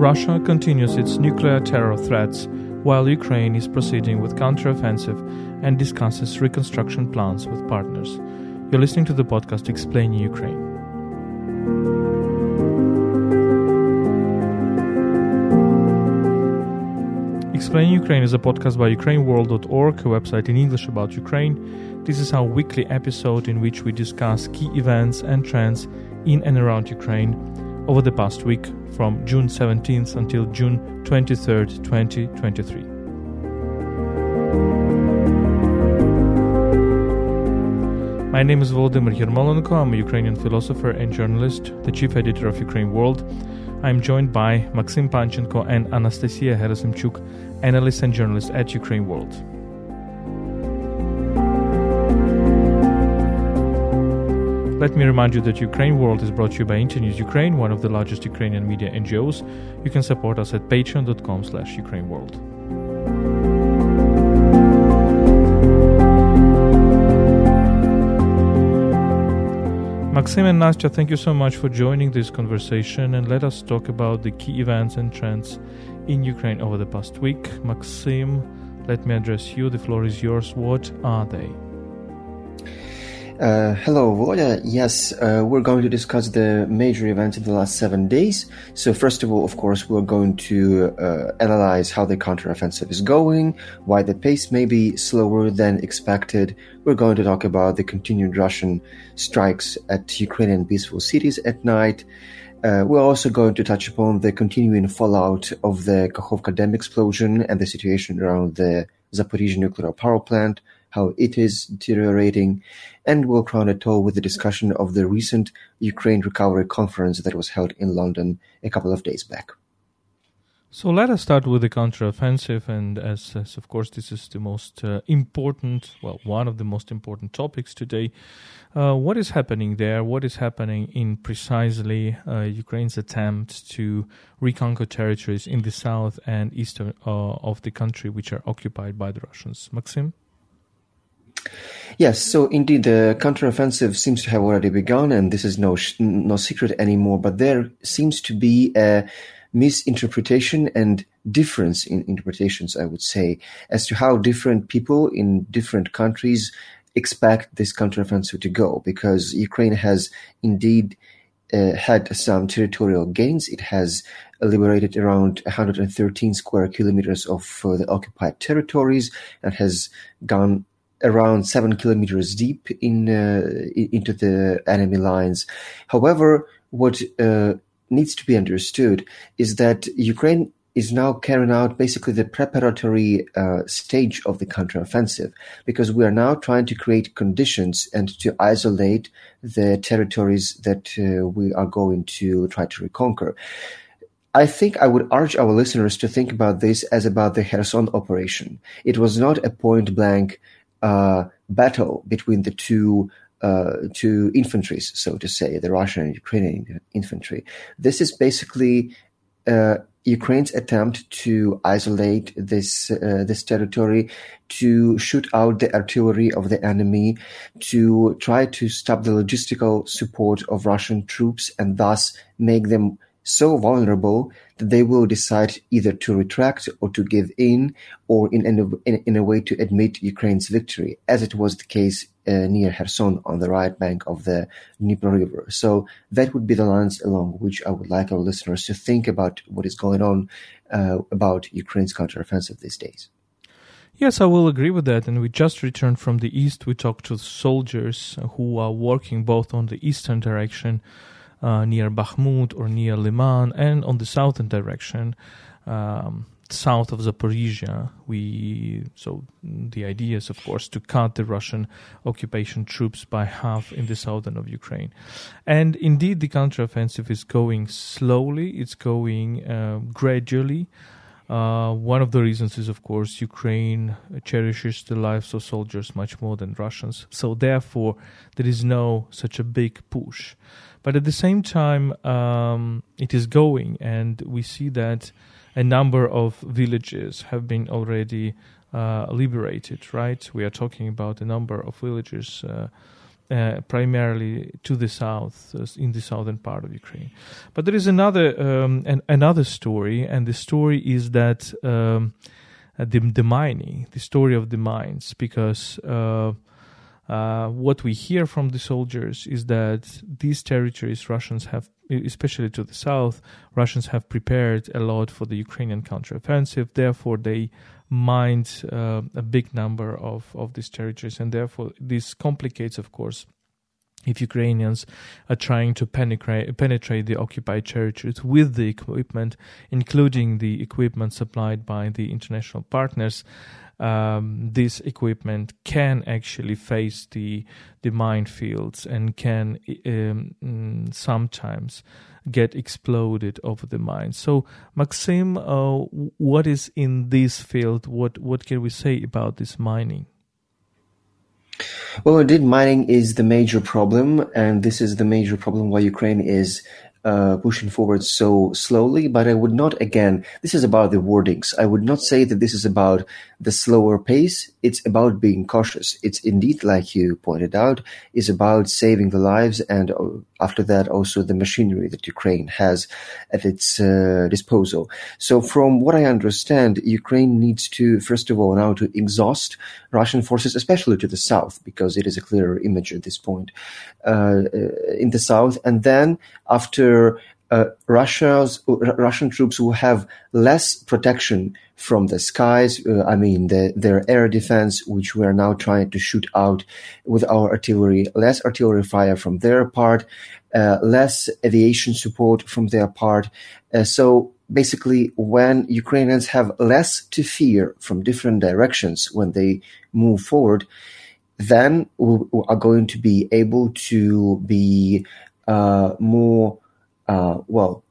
Russia continues its nuclear terror threats while Ukraine is proceeding with counteroffensive and discusses reconstruction plans with partners. You're listening to the podcast Explaining Ukraine. Explaining Ukraine is a podcast by UkraineWorld.org, a website in English about Ukraine. This is our weekly episode in which we discuss key events and trends in and around Ukraine over the past week from June 17th until June 23rd, 2023. My name is Volodymyr Yermolenko. I'm a Ukrainian philosopher and journalist, the chief editor of Ukraine World. I'm joined by Maksym Panchenko and Anastasiia Herasymchuk, analyst and journalist at Ukraine World. Let me remind you that Ukraine World is brought to you by Internews Ukraine, one of the largest Ukrainian media NGOs. You can support us at patreon.com slash Ukraine World. Maksym and Nastya, thank you so much for joining this conversation and let us talk about the key events and trends in Ukraine over the past week. Maksym, let me address you. The floor is yours. What are they? Uh, hello, Volodya. Yes, uh, we're going to discuss the major events of the last seven days. So, first of all, of course, we're going to uh, analyze how the counteroffensive is going, why the pace may be slower than expected. We're going to talk about the continued Russian strikes at Ukrainian peaceful cities at night. Uh, we're also going to touch upon the continuing fallout of the Kakhovka dam explosion and the situation around the Zaporizhzhia nuclear power plant how it is deteriorating, and we'll crown it all with a discussion of the recent Ukraine Recovery Conference that was held in London a couple of days back. So let us start with the counteroffensive, and as, as of course this is the most uh, important, well, one of the most important topics today. Uh, what is happening there? What is happening in precisely uh, Ukraine's attempt to reconquer territories in the south and eastern uh, of the country, which are occupied by the Russians? Maksym. Yes, so indeed the counteroffensive seems to have already begun, and this is no no secret anymore. But there seems to be a misinterpretation and difference in interpretations, I would say, as to how different people in different countries expect this counteroffensive to go. Because Ukraine has indeed uh, had some territorial gains. It has liberated around 113 square kilometers of uh, the occupied territories and has gone around seven kilometers deep in uh, into the enemy lines. However, what uh, needs to be understood is that Ukraine is now carrying out basically the preparatory uh, stage of the counteroffensive because we are now trying to create conditions and to isolate the territories that uh, we are going to try to reconquer. I think I would urge our listeners to think about this as about the Kherson operation. It was not a point blank battle between the two uh, two infantries, so to say, the Russian and Ukrainian infantry. This is basically uh, Ukraine's attempt to isolate this uh, this territory, to shoot out the artillery of the enemy, to try to stop the logistical support of Russian troops, and thus make them so vulnerable that they will decide either to retract or to give in or in, in, in a way to admit Ukraine's victory, as it was the case uh, near Kherson on the right bank of the Dnieper River. So that would be the lines along which I would like our listeners to think about what is going on uh, about Ukraine's counteroffensive these days. Yes, I will agree with that. And we just returned from the east. We talked to soldiers who are working both on the eastern direction uh, near Bakhmut or near Liman, and on the southern direction, um, south of Zaporizhia. We so the idea is, of course, to cut the Russian occupation troops by half in the southern of Ukraine, and indeed the counteroffensive is going slowly. It's going uh, gradually. Uh, one of the reasons is, of course, Ukraine cherishes the lives of soldiers much more than Russians. So, therefore, there is no such a big push. But at the same time, um, it is going, and we see that a number of villages have been already uh, liberated. Right? We are talking about a number of villages. Uh, uh, primarily to the south, uh, in the southern part of Ukraine. But there is another um, an, another story, and the story is that um, the, the mining, the story of the mines, because. Uh, uh, what we hear from the soldiers is that these territories Russians have, especially to the south, Russians have prepared a lot for the Ukrainian counteroffensive. Therefore, they mined uh, a big number of, of these territories, and therefore this complicates, of course, if Ukrainians are trying to penetrate, penetrate the occupied territories with the equipment, including the equipment supplied by the international partners, um, this equipment can actually face the the minefields and can um, sometimes get exploded over the mines. So, Maksym, uh, what is in this field? What what can we say about this mining? Well, indeed, mining is the major problem, and this is the major problem why Ukraine is uh, pushing forward so slowly, but I would not, again, this is about the wordings. I would not say that this is about the slower pace. It's about being cautious. It's indeed, like you pointed out, is about saving the lives and uh, after that also the machinery that Ukraine has at its uh, disposal. So from what I understand, Ukraine needs to, first of all, now to exhaust Russian forces, especially to the south, because it is a clearer image at this point, uh, uh in the south. And then after uh, Russia's Russian troops will have less protection from the skies. Uh, I mean, the, their air defense, which we are now trying to shoot out with our artillery, less artillery fire from their part, uh, less aviation support from their part. Uh, so basically, when Ukrainians have less to fear from different directions when they move forward, then we are going to be able to be uh, more uh, well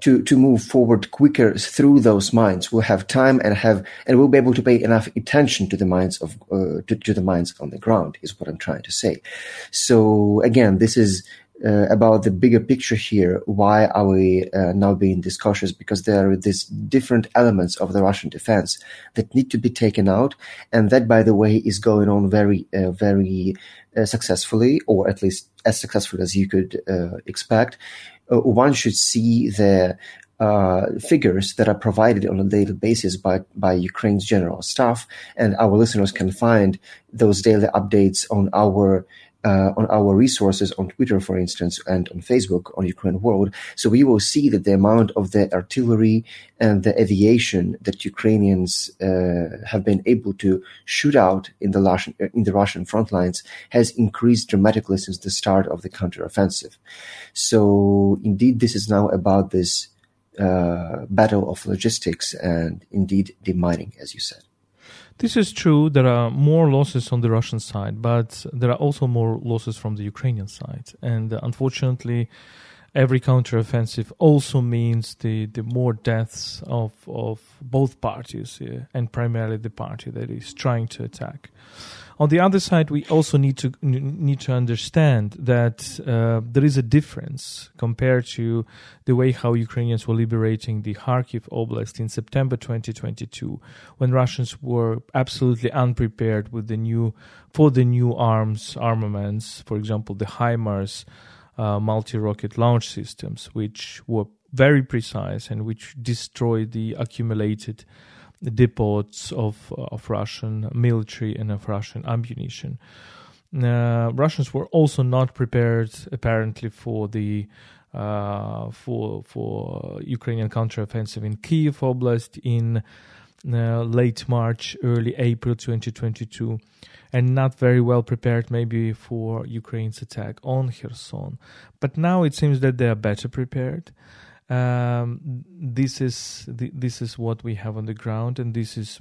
to to move forward quicker through those mines. We'll have time and have and we'll be able to pay enough attention to the mines of uh, to, to, the mines on the ground. Is what I'm trying to say. So again, this is. Uh, about the bigger picture here, why are we uh, now being this cautious? Because there are these different elements of the Russian defense that need to be taken out, and that, by the way, is going on very, uh, very uh, successfully, or at least as successful as you could uh, expect one should see the uh, figures that are provided on a daily basis by, by Ukraine's general staff, and our listeners can find those daily updates on our uh, on our resources on Twitter, for instance, and on Facebook on Ukraine World. So we will see that the amount of the artillery and the aviation that Ukrainians uh, have been able to shoot out in the Russian in the Russian front lines has increased dramatically since the start of the counteroffensive. So indeed, this is now about this uh, battle of logistics and indeed demining, as you said. This is true. There are more losses on the Russian side, but there are also more losses from the Ukrainian side. And uh, unfortunately, every counteroffensive also means the, the more deaths of, of both parties, uh, and primarily the party that is trying to attack. On the other side, we also need to need to understand that uh, there is a difference compared to the way how Ukrainians were liberating the Kharkiv Oblast in September 2022, when Russians were absolutely unprepared with the new for the new arms armaments, for example, the HIMARS uh, multi-rocket launch systems, which were very precise and which destroyed the accumulated depots of of Russian military and of Russian ammunition. Uh, Russians were also not prepared, apparently, for the uh, for for Ukrainian counteroffensive in Kiev Oblast in uh, late March, early April 2022, and not very well prepared maybe for Ukraine's attack on Kherson. But now it seems that they are better prepared um, this is this is what we have on the ground, and this is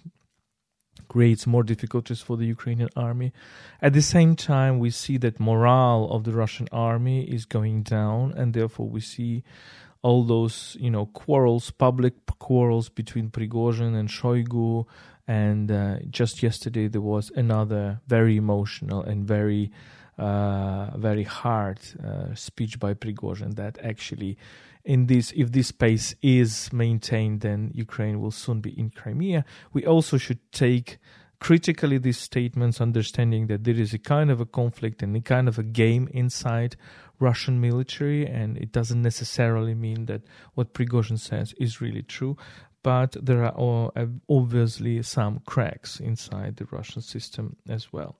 creates more difficulties for the Ukrainian army. At the same time, we see that morale of the Russian army is going down, and therefore we see all those you know quarrels, public quarrels between Prigozhin and Shoigu. And uh, just yesterday there was another very emotional and very uh, very hard uh, speech by Prigozhin that actually in this if this pace is maintained then Ukraine will soon be in Crimea we also should take critically these statements, understanding that there is a kind of a conflict and a kind of a game inside Russian military, and it doesn't necessarily mean that what Prigozhin says is really true. But there are obviously some cracks inside the Russian system as well.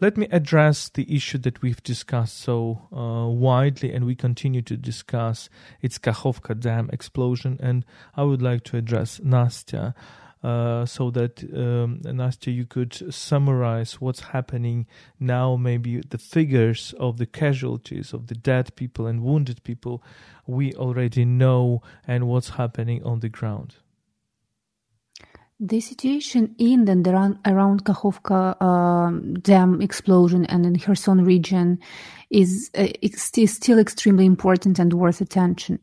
Let me address the issue that we've discussed so uh, widely and we continue to discuss. It's Kakhovka Dam explosion, and I would like to address Nastya. Uh, so that um, Nastya, you could summarize what's happening now, maybe the figures of the casualties, of the dead people and wounded people, we already know, and what's happening on the ground. The situation in and around, Kakhovka uh, dam explosion and in Kherson region is, uh, is still extremely important and worth attention.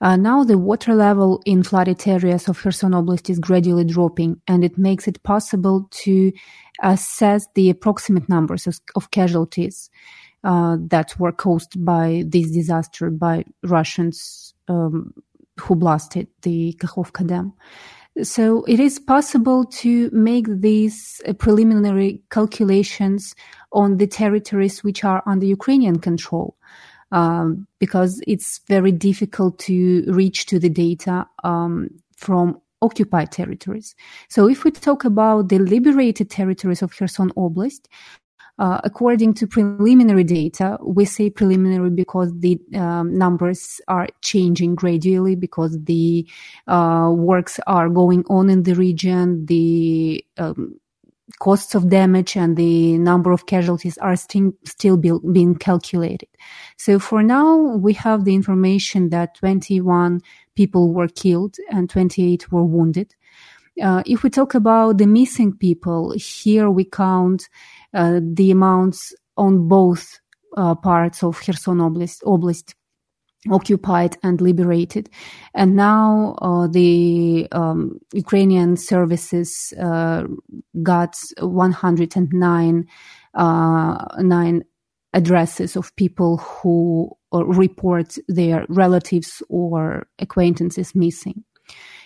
Uh, now the water level in flooded areas of Kherson Oblast is gradually dropping, and it makes it possible to assess the approximate numbers of, of casualties uh, that were caused by this disaster by Russians um, who blasted the Kakhovka Dam. So it is possible to make these uh, preliminary calculations on the territories which are under Ukrainian control. Um, because it's very difficult to reach to the data um, from occupied territories. So if we talk about the liberated territories of Kherson Oblast, uh, according to preliminary data, we say preliminary because the um, numbers are changing gradually because the uh, works are going on in the region. The um, costs of damage and the number of casualties are still be, being calculated. So for now, we have the information that 21 people were killed and 28 were wounded. Uh, if we talk about the missing people, here we count the amounts on both uh, parts of Kherson Oblast, Oblast occupied and liberated. And now uh, the um, Ukrainian services uh, got 109 uh, nine addresses of people who report their relatives or acquaintances missing.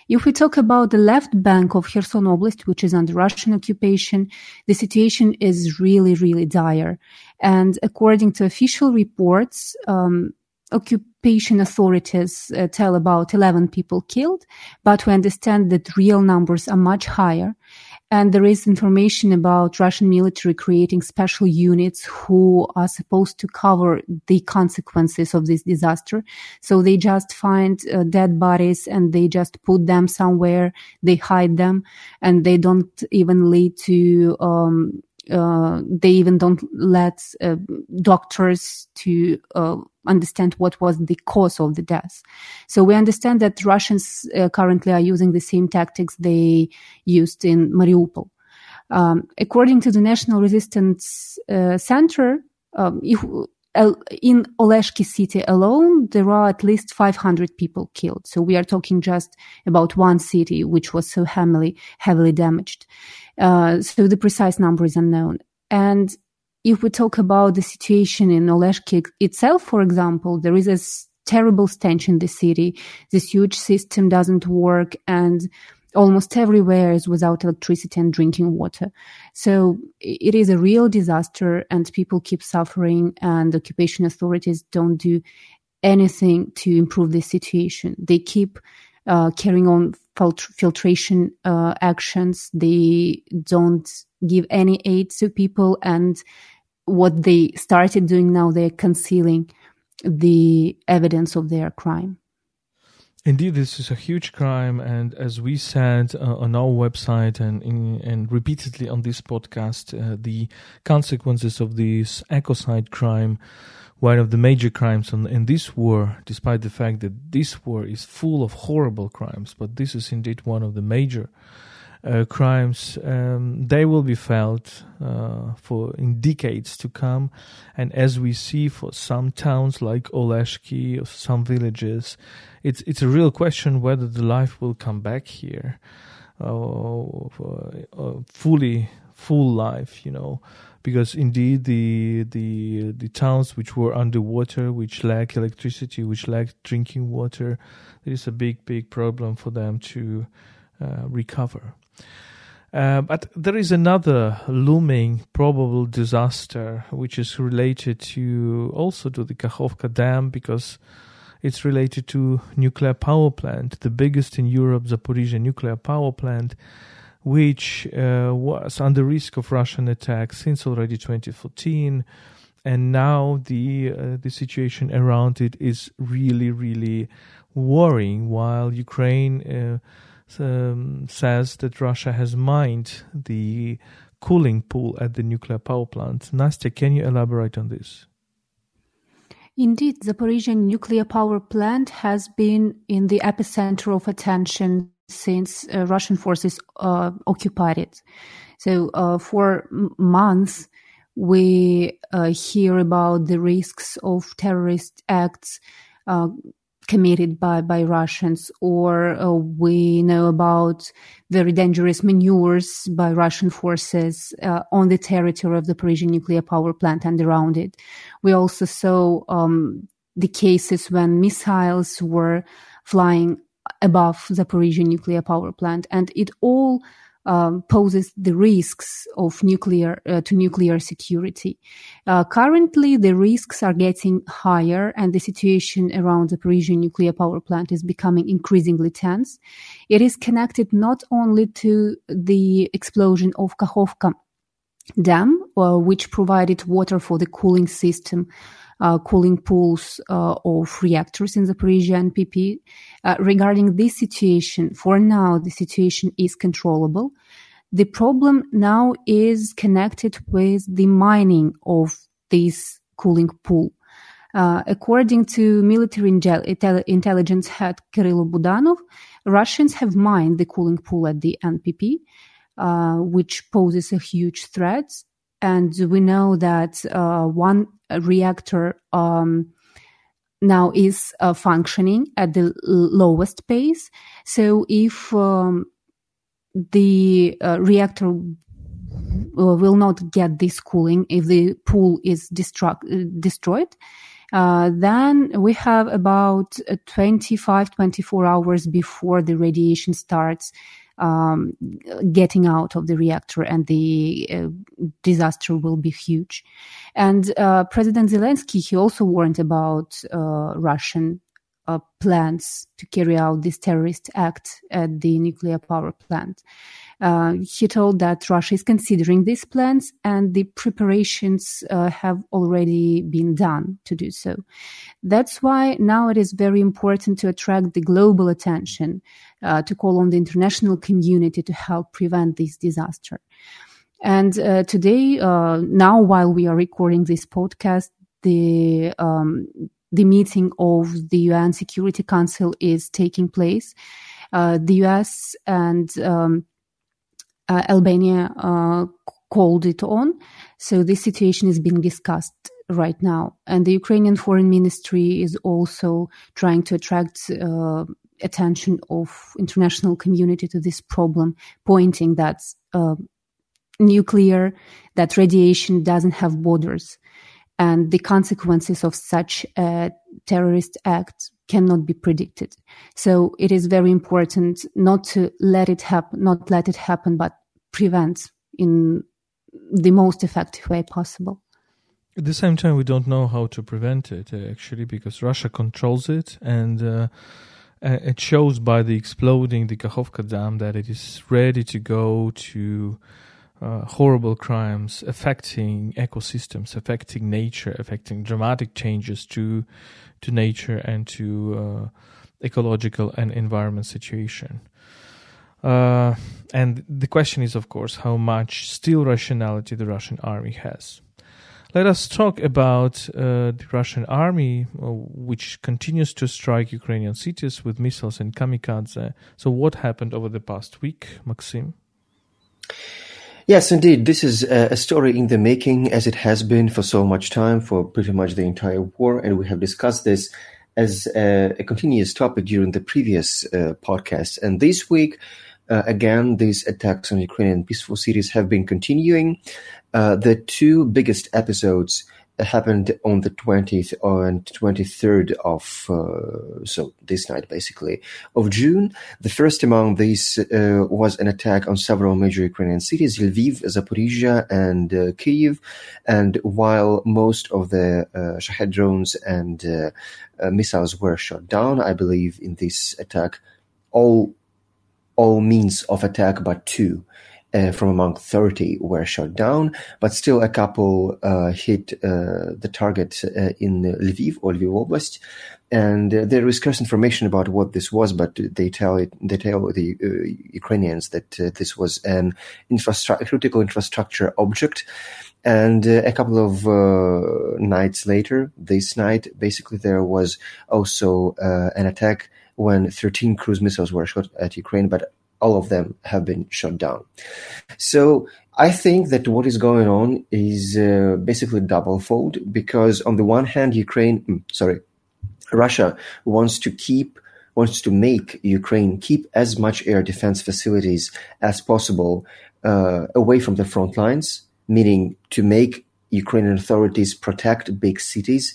If we talk about the left bank of Kherson Oblast, which is under Russian occupation, the situation is really, really dire. And according to official reports, um, occupation authorities uh, tell about 11 people killed, but we understand that real numbers are much higher. And there is information about Russian military creating special units who are supposed to cover the consequences of this disaster. So they just find uh, dead bodies and they just put them somewhere. They hide them and they don't even lead to, um, uh, they even don't let uh, doctors to uh, understand what was the cause of the death. So we understand that Russians uh, currently are using the same tactics they used in Mariupol. Um, according to the National Resistance uh, Center, um, if, in Oleshki city alone, there are at least 500 people killed. So we are talking just about one city, which was so heavily, heavily damaged. Uh, so the precise number is unknown. And if we talk about the situation in Oleshki itself, for example, there is a terrible stench in the city. This huge system doesn't work and almost everywhere is without electricity and drinking water. So it is a real disaster and people keep suffering and occupation authorities don't do anything to improve the situation. They keep uh, carrying on filtration uh, actions. They don't give any aid to people and what they started doing now they're concealing the evidence of their crime Indeed, this is a huge crime, and as we said uh, on our website and in, and repeatedly on this podcast, uh, the consequences of this ecocide crime, one of the major crimes in, in this war, despite the fact that this war is full of horrible crimes, but this is indeed one of the major uh, crimes, um, they will be felt uh, for in decades to come. And as we see for some towns like Oleshki or some villages, it's it's a real question whether the life will come back here, uh, fully full life, you know. Because indeed, the the the towns which were underwater, which lack electricity, which lack drinking water, there is a big big problem for them to uh, recover. Uh, but there is another looming probable disaster which is related to also to the Kakhovka Dam because it's related to nuclear power plant, the biggest in Europe, Zaporizhia nuclear power plant, which uh, was under risk of Russian attack since already 2014, and now the uh, the situation around it is really really worrying. While Ukraine uh, um, says that Russia has mined the cooling pool at the nuclear power plant. Nastya, can you elaborate on this? Indeed, Zaporizhia nuclear power plant has been in the epicenter of attention since uh, Russian forces uh, occupied it. So, uh, for m- months, we uh, hear about the risks of terrorist acts uh, committed by, by Russians, or uh, we know about very dangerous maneuvers by Russian forces uh, on the territory of the Zaporizhzhia nuclear power plant and around it. We also saw um, the cases when missiles were flying above the Zaporizhzhia nuclear power plant, and it all um, poses the risks of nuclear uh, to nuclear security. Uh, currently, the risks are getting higher, and the situation around the Zaporizhzhia nuclear power plant is becoming increasingly tense. It is connected not only to the explosion of Kakhovka dam, uh, which provided water for the cooling system cooling pools uh, of reactors in the Zaporizhzhia PP. Uh, regarding this situation, for now, the situation is controllable. The problem now is connected with the mining of this cooling pool. Uh, according to military intel- intelligence head Kirill Budanov, Russians have mined the cooling pool at the NPP, uh, which poses a huge threat. And we know that uh, one reactor um, now is uh, functioning at the lowest pace. So if um, the uh, reactor will not get this cooling, if the pool is destruct- destroyed, uh, then we have about uh, 25, 24 hours before the radiation starts um, getting out of the reactor and the uh, disaster will be huge. And uh, President Zelensky, he also warned about uh, Russian uh, plans to carry out this terrorist act at the nuclear power plant. Uh, he told that Russia is considering these plans and the preparations uh, have already been done to do so. That's why now it is very important to attract the global attention, uh, to call on the international community to help prevent this disaster. And uh, today, uh, now while we are recording this podcast, the um, the meeting of the UN Security Council is taking place. Uh, the US and um, uh, Albania uh, called it on. So this situation is being discussed right now. And the Ukrainian Foreign Ministry is also trying to attract uh, attention of international community to this problem, pointing that uh, nuclear, that radiation doesn't have borders. And the consequences of such a terrorist act cannot be predicted. So it is very important not to let it happen, not let it happen, but prevent in the most effective way possible. At the same time, we don't know how to prevent it uh, actually because Russia controls it, and uh, it shows by the exploding the Kakhovka dam that it is ready to go to uh, horrible crimes affecting ecosystems, affecting nature, affecting dramatic changes to to nature and to uh, ecological and environment situation. Uh, and the question is, of course, how much still rationality the Russian army has. Let us talk about uh, the Russian army, uh, which continues to strike Ukrainian cities with missiles and kamikaze. So, what happened over the past week, Maksym? Yes, indeed. This is a story in the making, as it has been for so much time, for pretty much the entire war. And we have discussed this as a, a continuous topic during the previous uh, podcast. And this week, uh, again, these attacks on Ukrainian peaceful cities have been continuing. Uh, the two biggest episodes happened on the 20th and 23rd of, uh, so this night basically, of June. The first among these uh, was an attack on several major Ukrainian cities, Lviv, Zaporizhia, and uh, Kyiv. And while most of the uh, Shahed drones and uh, uh, missiles were shot down, I believe in this attack, all all means of attack but two uh, from among 30 were shot down, but still a couple uh, hit uh, the target uh, in Lviv or Lviv Oblast. And uh, there is scarce information about what this was, but they tell it, they tell the uh, Ukrainians that this was an critical infrastructure object. And a couple of nights later, this night, basically there was also an attack when 13 cruise missiles were shot at Ukraine, but all of them have been shot down. So I think that what is going on is uh, basically double-fold because on the one hand, Ukraine, mm, sorry, Russia wants to keep wants to make Ukraine keep as much air defense facilities as possible uh, away from the front lines, meaning to make Ukrainian authorities protect big cities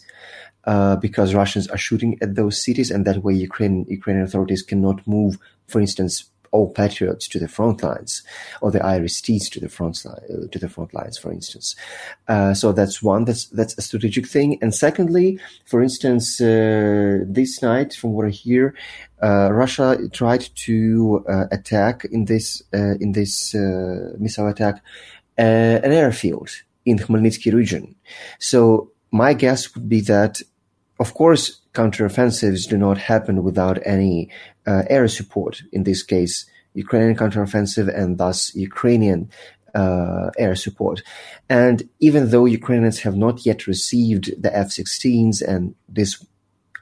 uh, because Russians are shooting at those cities, and that way Ukraine, Ukrainian authorities cannot move, for instance, all patriots to the front lines, or the IRIS-Ts to the front line, to the front lines, for instance. Uh, so that's one. That's that's a strategic thing. And secondly, for instance, uh, this night, from what I hear, uh, Russia tried to uh, attack in this uh, in this uh, missile attack an airfield in Khmelnytsky region. So my guess would be that, of course, counteroffensives do not happen without any uh, air support, in this case, Ukrainian counteroffensive and thus Ukrainian uh, air support. And even though Ukrainians have not yet received the F-16s, and this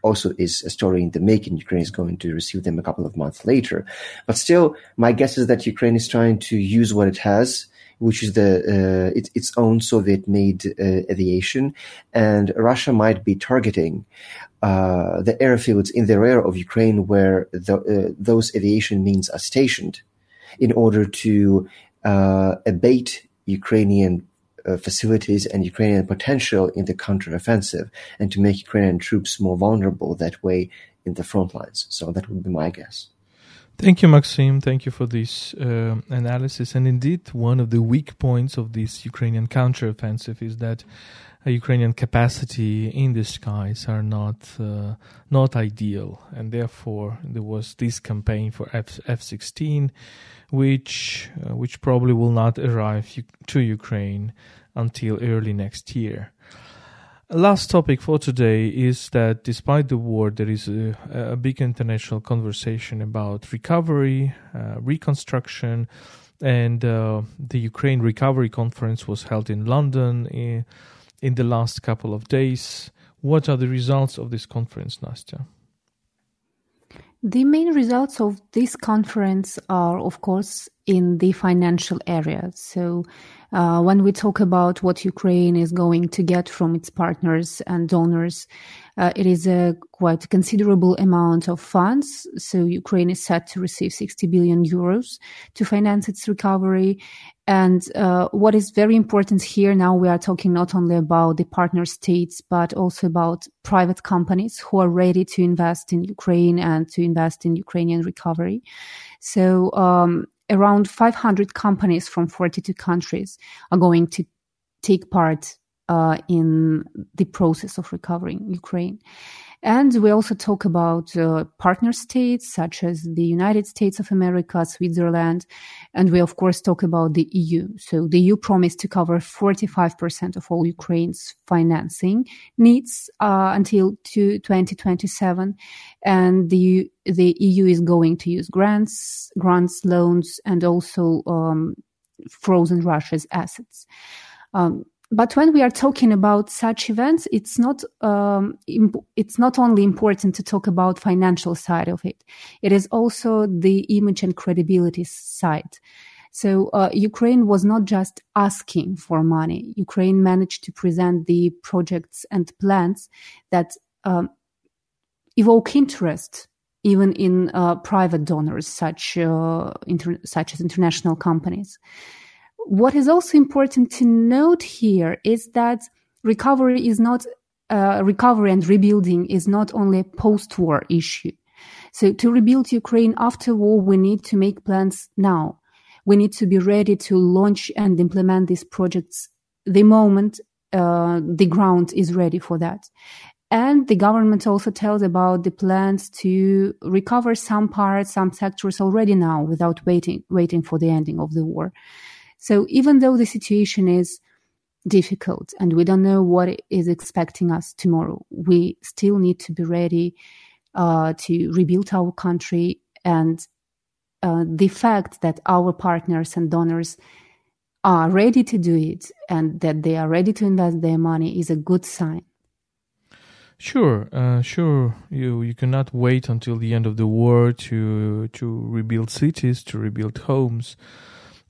also is a story in the making, Ukraine is going to receive them a couple of months later. But still, my guess is that Ukraine is trying to use what it has which is the uh, it, its own Soviet-made uh, aviation, and Russia might be targeting uh, the airfields in the rear of Ukraine where the, those aviation means are stationed, in order to abate Ukrainian uh, facilities and Ukrainian potential in the counteroffensive, and to make Ukrainian troops more vulnerable that way in the front lines. So that would be my guess. Thank you, Maksym. Thank you for this uh, analysis. And indeed, one of the weak points of this Ukrainian counteroffensive is that Ukrainian capacity in the skies are not uh, not ideal, and therefore there was this campaign for F F sixteen, which uh, which probably will not arrive to Ukraine until early next year last topic for today is that despite the war, there is a, a big international conversation about recovery, uh, reconstruction, and uh, the Ukraine Recovery Conference was held in London in, in the last couple of days. What are the results of this conference, Nastya? The main results of this conference are, of course, in the financial area. So, uh, when we talk about what Ukraine is going to get from its partners and donors, uh, it is a quite considerable amount of funds. So, Ukraine is set to receive 60 billion euros to finance its recovery. And uh, what is very important here now, we are talking not only about the partner states, but also about private companies who are ready to invest in Ukraine and to invest in Ukrainian recovery. So, um, around 500 companies from 42 countries are going to take part uh, in the process of recovering Ukraine. And we also talk about uh, partner states such as the United States of America, Switzerland, and we of course talk about the EU. So the EU promised to cover 45% of all Ukraine's financing needs uh, until 2027, and the the EU is going to use grants, grants, loans, and also um, frozen Russia's assets. Um, but when we are talking about such events, it's not um, imp- it's not only important to talk about financial side of it. It is also the image and credibility side. So uh, Ukraine was not just asking for money. Ukraine managed to present the projects and plans that um, evoke interest even in uh, private donors, such uh, inter- such as international companies. What is also important to note here is that recovery is not uh, recovery and rebuilding is not only a post-war issue. So to rebuild Ukraine after war, we need to make plans now. We need to be ready to launch and implement these projects the moment uh, the ground is ready for that. And the government also tells about the plans to recover some parts, some sectors already now without waiting, waiting for the ending of the war. So even though the situation is difficult and we don't know what is expecting us tomorrow, we still need to be ready uh, to rebuild our country. And uh, the fact that our partners and donors are ready to do it and that they are ready to invest their money is a good sign. Sure, uh, sure. You you cannot wait until the end of the war to to rebuild cities, to rebuild homes.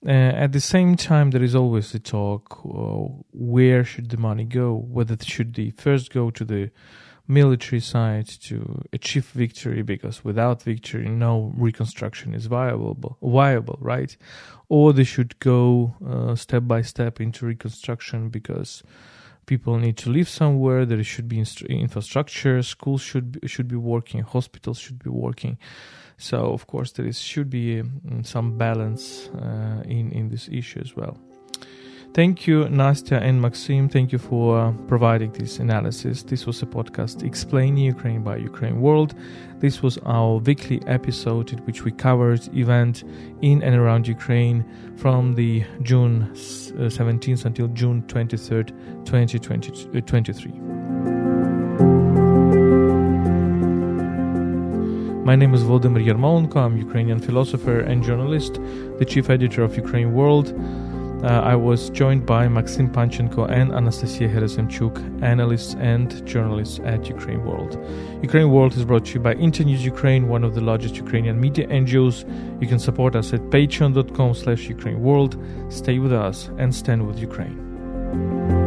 Uh, at the same time, there is always the talk: uh, where should the money go? Whether should the first go to the military side to achieve victory because without victory no reconstruction is viable viable right or they should go uh, step by step into reconstruction because people need to live somewhere there should be infrastructure schools should be, should be working hospitals should be working. So of course there is should be um, some balance uh, in in this issue as well Thank you, Nastya and Maksym. Thank you for uh, providing this analysis. This was a podcast explaining Ukraine by Ukraine World. This was our weekly episode in which we covered events in and around Ukraine from the June 17th uh, until June 23rd, 2023. My name is Volodymyr Yermolenko. I'm Ukrainian philosopher and journalist, the chief editor of Ukraine World. Uh, I was joined by Maksym Panchenko and Anastasiia Gerasimchuk, analysts and journalists at Ukraine World. Ukraine World is brought to you by Internews Ukraine, one of the largest Ukrainian media NGOs. You can support us at patreon.com slash Ukraine World. Stay with us and stand with Ukraine.